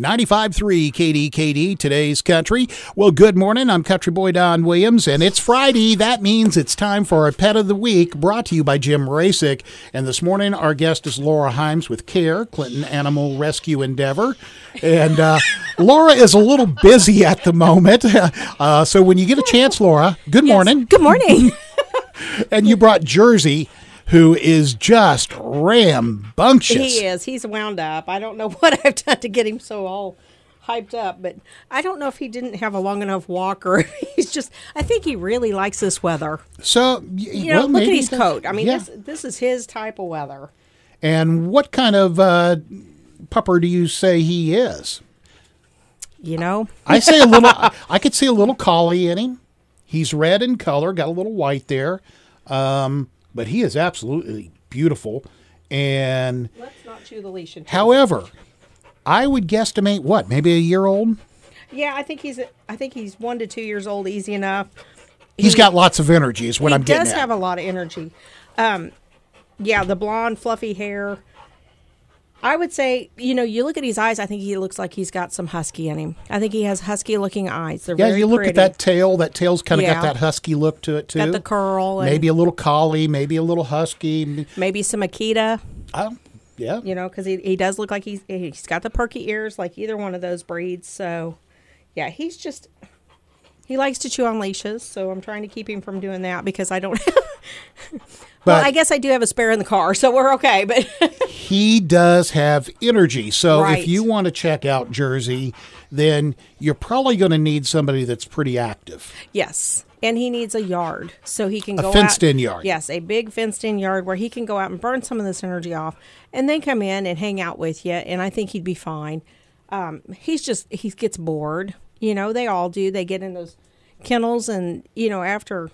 95.3 KDKD, today's country. Well, good morning. I'm Country Boy Don Williams, and it's Friday. That means it's time for our Pet of the Week, brought to you by Jim Rasick. And this morning, our guest is Laura Himes with CARE, Clinton Animal Rescue Endeavor. And uh, Laura is a little busy at the moment. Uh, so when you get a chance, Laura, good Yes. morning. Good morning. And you brought Jersey, who is just rambunctious. he is. He's wound up. I don't know what I've done to get him so all hyped up, but I don't know if he didn't have a long enough walk or he's just. I think he really likes this weather. So, You know, well, look at his coat. I mean, Yeah. this this is his type of weather. And what kind of uh, pupper do you say he is? You know, I say a little. I could see a little collie in him. He's red in color, got a little white there, um, but he is absolutely beautiful. And let's not chew the leash. However, I would guesstimate what maybe a year old. yeah, I think he's. I think he's one to two years old, easy enough. He's got lots of energy. Is what I'm getting He does have a lot of energy. Um, yeah, the blonde, fluffy hair. I would say, you know, you look at his eyes. I think he looks like he's got some husky in him. I think he has husky-looking eyes. They're yeah, you look pretty. at that tail. That tail's kind of Yeah. got that husky look to it too. Got the curl. And Maybe a little collie, maybe a little husky. maybe some Akita. Oh, yeah. You know, because he he does look like he's he's got the perky ears like either one of those breeds. So, yeah, he's just he likes to chew on leashes. So I'm trying to keep him from doing that because I don't. well, But- I guess I do have a spare in the car, so we're okay. But he does have energy. So Right. if you want to check out Jersey, then you're probably going to need somebody that's pretty active. Yes. And he needs a yard so he can go out. A fenced-in yard. Yes, a big fenced in yard where he can go out and burn some of this energy off and then come in and hang out with you. And I think he'd be fine. Um, he's just, he gets bored. You know, they all do. They get in those kennels and, you know, after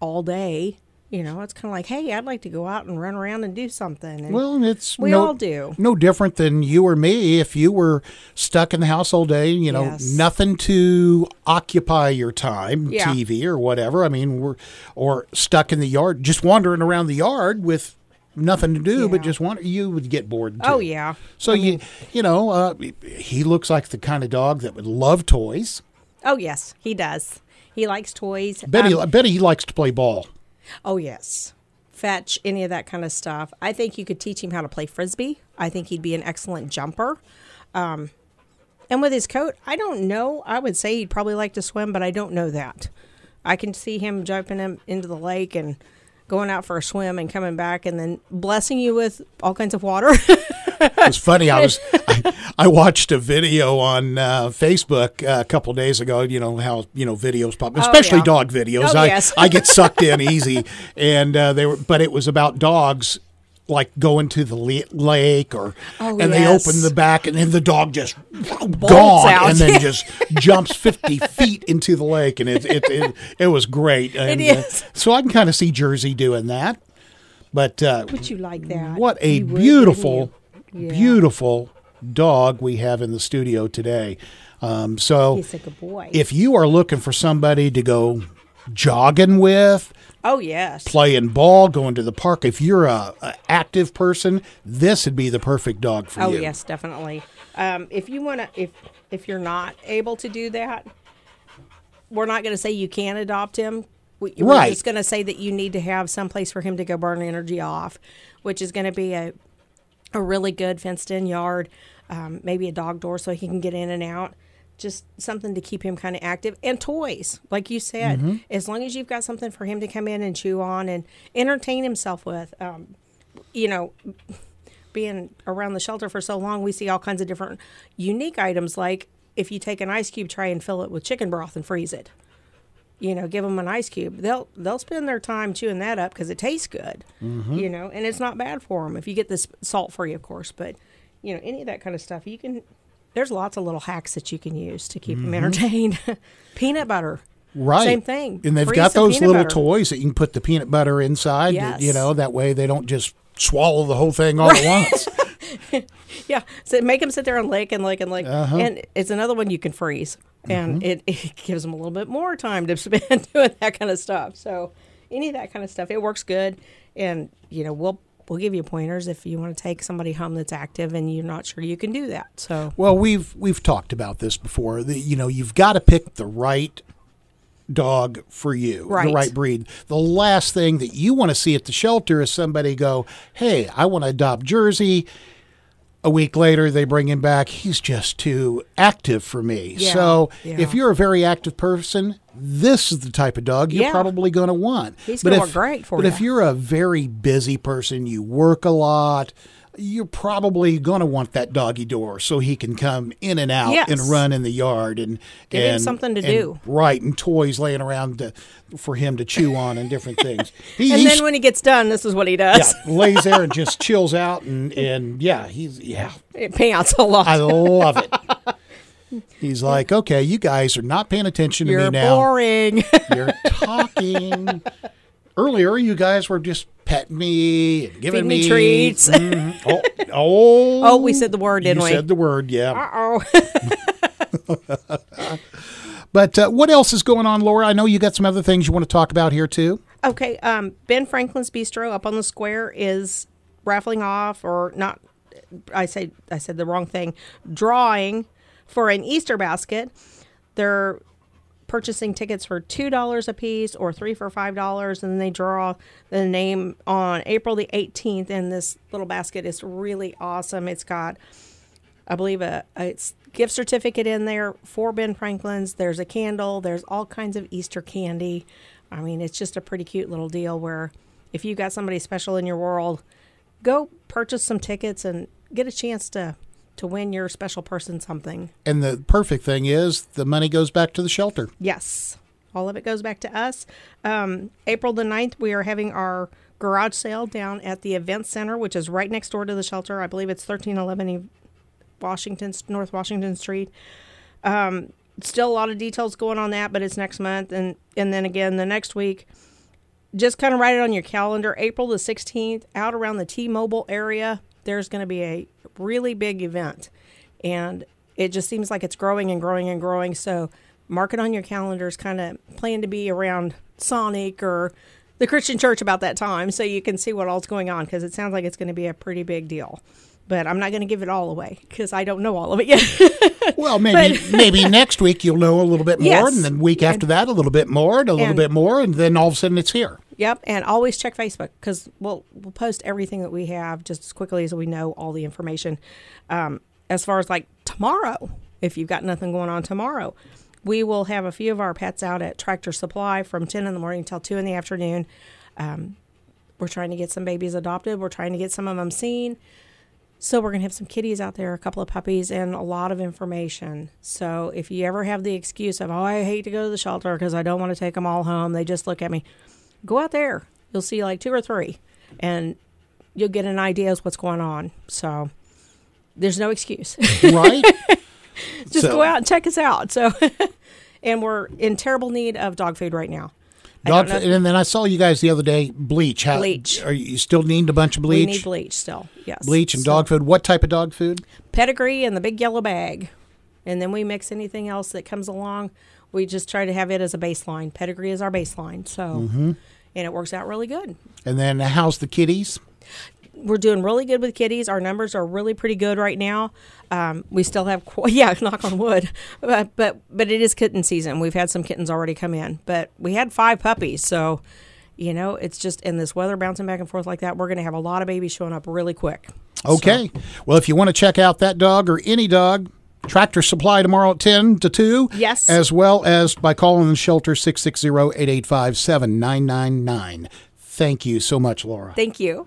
all day, you know, it's kind of like, hey, I'd like to go out and run around and do something. And Well, it's We no, all do. no different than you or me. If you were stuck in the house all day, you know, Yes. nothing to occupy your time, Yeah. TV or whatever. I mean, we're or stuck in the yard, just wandering around the yard with nothing to do, but just want You would get bored. Too. oh, yeah. So you you know, uh, he looks like the kind of dog that would love toys. Oh, yes, he does. He likes toys. Betty, Um, I bet he likes to play ball. Oh, yes. Fetch, any of that kind of stuff. I think you could teach him how to play frisbee. I think he'd be an excellent jumper. Um, and with his coat, I don't know. I would say he'd probably like to swim, but I don't know that. I can see him jumping him into the lake and going out for a swim and coming back and then blessing you with all kinds of water. It was funny. I was I, I watched a video on uh, Facebook uh, a couple days ago. You know how you know videos pop, especially yeah. dog videos. Oh, I yes. I get sucked in easy, and uh, they were, but it was about dogs. Like going to the lake, or Oh, and yes. they open the back, and then the dog just gone, out. and then just jumps fifty feet into the lake, and it it it, it was great. And, uh, so I can kind of see Jersey doing that, but uh, Would you like that? what a would, beautiful? Yeah. beautiful dog we have in the studio today. Um, so, He's a good boy. if you are looking for somebody to go jogging with, oh, yes. playing ball, going to the park, if you're a, a active person, this would be the perfect dog for Oh you. Oh yes, definitely. Um, if you want to, if if you're not able to do that, we're not going to say you can't adopt him. We, We're Right. just going to say that you need to have some place for him to go burn energy off, which is going to be a a really good fenced in yard, um, maybe a dog door so he can get in and out. Just something to keep him kind of active and toys, like you said. Mm-hmm. As long as you've got something for him to come in and chew on and entertain himself with, um, you know, being around the shelter for so long, we see all kinds of different unique items. Like if you take an ice cube tray and fill it with chicken broth and freeze it, you know, give them an ice cube. They'll they'll spend their time chewing that up because it tastes good, you know, and it's not bad for them if you get this salt free, of course. But you know, any of that kind of stuff, you can. There's lots of little hacks that you can use to keep them entertained. peanut butter, Right. Same thing. And they've Freeze got those little butter. toys that you can put the peanut butter inside, Yes. you know, that way they don't just swallow the whole thing all at once. Yeah, so make them sit there and lick and lick and lick, Uh-huh. and it's another one you can freeze, and Mm-hmm. it, it gives them a little bit more time to spend doing that kind of stuff. So any of that kind of stuff, it works good, and you know we'll we'll give you pointers if you want to take somebody home that's active and you're not sure you can do that. So Well, we've we've talked about this before. The, you know, you've got to pick the right dog for you, the Right. right breed. The last thing that you want to see at the shelter is somebody go, "Hey, I want to adopt Jersey." A week later, they bring him back. He's just too active for me. Yeah, so, yeah. if you're a very active person, this is the type of dog you're Yeah. probably going to want. He's But gonna if- work great for But you. if you're a very busy person, you work a lot, you're probably going to want that doggy door so he can come in and out Yes. and run in the yard and Give him and- something to and- do. Right, and toys laying around to, for him to chew on and different things. He, and then when he gets done, this is what he does. yeah, lays there and just chills out and and yeah, he's yeah, It pants a lot. I love it. He's like, okay, you guys are not paying attention to You're me now. boring. You're talking. Earlier, you guys were just petting me and giving me me treats. Mhm. Oh, oh, Oh, we said the word, didn't you we? said the word, yeah. Uh oh. But uh, what else is going on, Laura? I know you got some other things you want to talk about here too. Okay, um, Ben Franklin's Bistro up on the square is raffling off, or not? I say I said the wrong thing. Drawing for an Easter basket. They're purchasing tickets for two dollars a piece, or three for five dollars, and then they draw the name on April the eighteenth. And this little basket is really awesome. It's got I believe a, a gift certificate in there for Ben Franklin's. There's a candle. There's all kinds of Easter candy. I mean, it's just a pretty cute little deal where if you got somebody special in your world, go purchase some tickets and get a chance to to win your special person something. And the perfect thing is the money goes back to the shelter. Yes. All of it goes back to us. Um, April the 9th, we are having our garage sale down at the Event Center, which is right next door to the shelter. I believe it's 1311 E- Washington, North Washington Street. Um, still a lot of details going on that, but it's next month. And, and then again, the next week, just kind of write it on your calendar. April the 16th, out around the T Mobile area, there's going to be a really big event. And it just seems like it's growing and growing and growing. So mark it on your calendars, kind of plan to be around Sonic or the Christian church about that time so you can see what all's going on because it sounds like it's going to be a pretty big deal. But I'm not going to give it all away because I don't know all of it yet. Well, maybe maybe next week you'll know a little bit more, Yes. and then week after that a little bit more, and a little And- bit more, and then all of a sudden it's here. Yep, and always check Facebook because we'll we'll post everything that we have just as quickly as we know all the information. Um, as far as like tomorrow, if you've got nothing going on tomorrow, we will have a few of our pets out at Tractor Supply from ten in the morning till two in the afternoon. Um, we're trying to get some babies adopted. We're trying to get some of them seen. So we're gonna have some kitties out there, a couple of puppies, and a lot of information. So if you ever have the excuse of, "Oh, I hate to go to the shelter because I don't want to take them all home," they just look at me. Go out there. You'll see like two or three, and you'll get an idea of what's going on. So there's no excuse. Right? just So- go out and check us out. So, and we're in terrible need of dog food right now. Dog, don't and then I saw you guys the other day bleach. How, Bleach. Are you still needing a bunch of We bleach? need bleach still. Yes, bleach and So- dog food. What type of dog food? pedigree and the big yellow bag. And then we mix anything else that comes along. We just try to have it as a baseline. Pedigree is our baseline. So, Mm-hmm. and it works out really good. And then how's the kitties? We're doing really good with kitties. Our numbers are really pretty good right now. Um, we still have, qu- yeah, knock on wood, but, but but it is kitten season. We've had some kittens already come in, but we had five puppies. So, you know, it's just in this weather bouncing back and forth like that. We're going to have a lot of babies showing up really quick. Okay. Well, if you want to check out that dog or any dog, Tractor Supply tomorrow at 10 to 2. Yes. As well as by calling the shelter 660 885 7999. Thank you so much, Laura. Thank you.